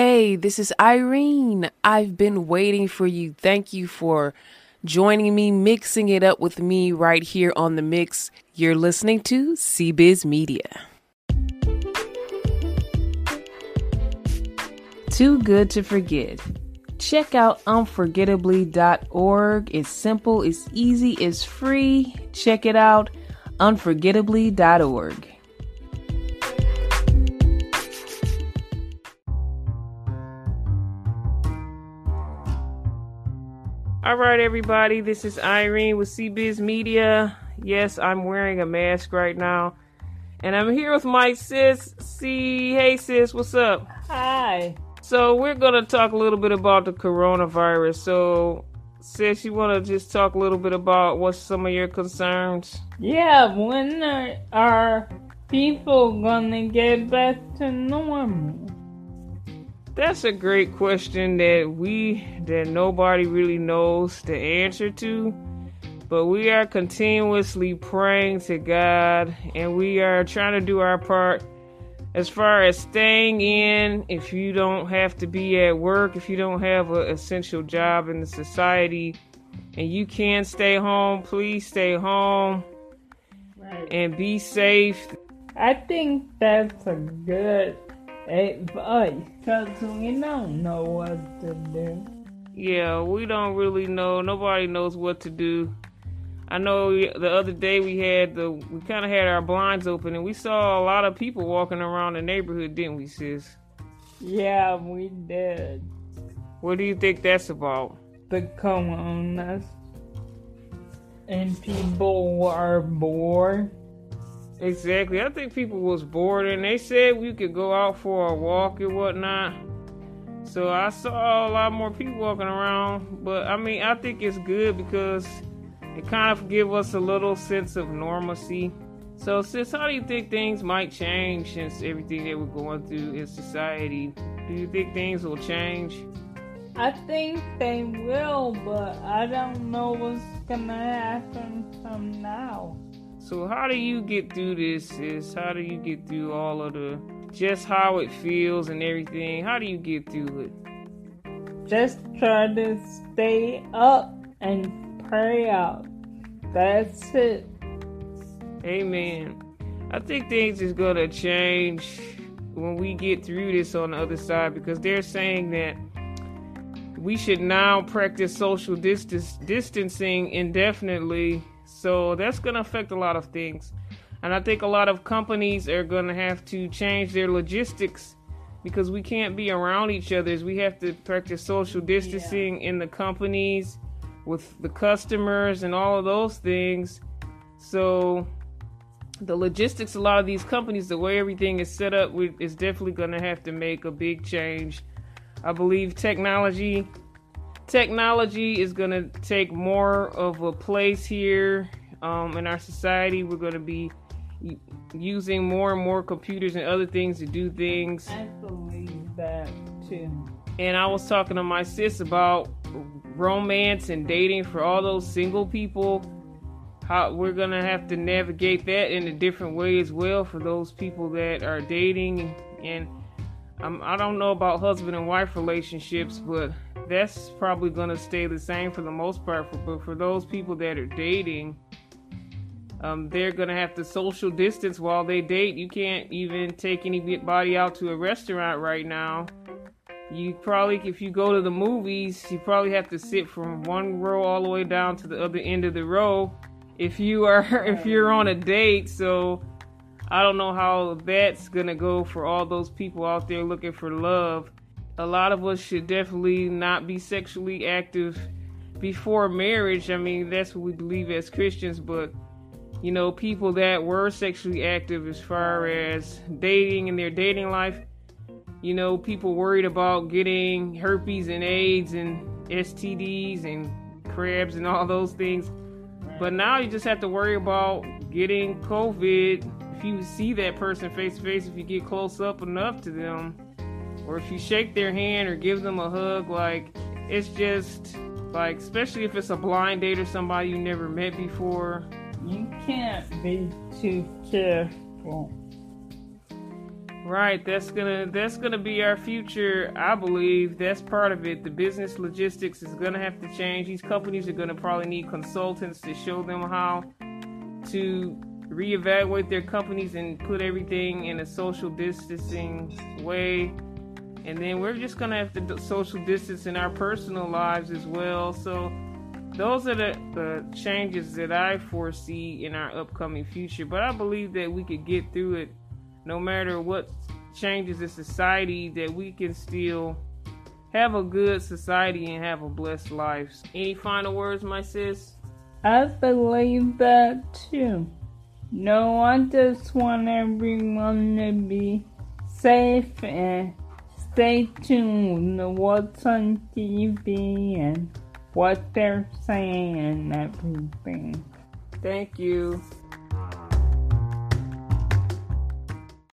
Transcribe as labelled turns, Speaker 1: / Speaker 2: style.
Speaker 1: Hey, this is Irene. I've been waiting for you. Thank you for joining me, mixing it up with me right here on the mix. You're listening to CBiz Media. Too good to forget. Check out unforgettably.org. It's simple, it's easy, it's free. Check it out, unforgettably.org. All right, everybody, this is Irene with CBiz Media. Yes, I'm wearing a mask right now. And I'm here with my sis, C. Hey, sis, what's up?
Speaker 2: Hi.
Speaker 1: So, we're going to talk a little bit about the coronavirus. So, sis, you want to just talk a little bit about what's some of your concerns?
Speaker 2: Yeah, when are, are people gonna get back to normal?
Speaker 1: That's a great question that we that nobody really knows the answer to. But we are continuously praying to God and we are trying to do our part as far as staying in if you don't have to be at work, if you don't have an essential job in the society and you can stay home, please stay home
Speaker 2: Right.
Speaker 1: and be safe.
Speaker 2: I think that's a good advice because we don't know what to do.
Speaker 1: Yeah, we don't really know. Nobody knows what to do. I know the other day we had the we kind of had our blinds open and we saw a lot of people walking around the neighborhood, didn't we, sis?
Speaker 2: Yeah, we did.
Speaker 1: What do you think that's about?
Speaker 2: The coronas. And people are bored.
Speaker 1: Exactly. I think people was bored and they said we could go out for a walk and whatnot. So I saw a lot more people walking around, but I mean I think it's good because it kind of give us a little sense of normalcy. So sis, how do you think things might change since everything that we're going through in society? Do you think things will change?
Speaker 2: I think they will, but I don't know what's gonna happen from now.
Speaker 1: So how do you get through this, Is How do you get through all of the just how it feels and everything? How do you get through it?
Speaker 2: Just try to stay up and pray out. That's it.
Speaker 1: Amen. I think things is gonna change when we get through this on the other side because they're saying that we should now practice social distance distancing indefinitely. So that's gonna affect a lot of things. And I think a lot of companies are gonna have to change their logistics because we can't be around each other. We have to practice social distancing in the companies with the customers and all of those things. So the logistics a lot of these companies the way everything is set up is definitely going to have to make a big change i believe technology technology is going to take more of a place here um, in our society we're going to be using more and more computers and other things to do things
Speaker 2: I believe that too.
Speaker 1: and I was talking to my sis about romance and dating for all those single people. How we're gonna have to navigate that in a different way as well for those people that are dating. And um, I don't know about husband and wife relationships, but that's probably gonna stay the same for the most part. For, but for those people that are dating, um, they're gonna have to social distance while they date. You can't even take anybody out to a restaurant right now. You probably, if you go to the movies, you probably have to sit from one row all the way down to the other end of the row. If you are, if you're on a date, so I don't know how that's gonna go for all those people out there looking for love. A lot of us should definitely not be sexually active before marriage. I mean, that's what we believe as Christians, but you know, people that were sexually active as far as dating in their dating life, you know, people worried about getting herpes and AIDS and STDs and crabs and all those things. But now you just have to worry about getting COVID. If you see that person face to face, if you get close up enough to them, or if you shake their hand or give them a hug, like it's just like, especially if it's a blind date or somebody you never met before.
Speaker 2: You can't be too careful.
Speaker 1: Right, that's gonna that's gonna be our future. I believe that's part of it. The business logistics is gonna have to change. These companies are gonna probably need consultants to show them how to reevaluate their companies and put everything in a social distancing way. And then we're just gonna have to social distance in our personal lives as well. So those are the, the changes that I foresee in our upcoming future. But I believe that we could get through it no matter what changes in society, that we can still have a good society and have a blessed life. Any final words, my sis?
Speaker 2: I believe that too. No, I just want everyone to be safe and stay tuned to what's on TV and what they're saying and everything.
Speaker 1: Thank you.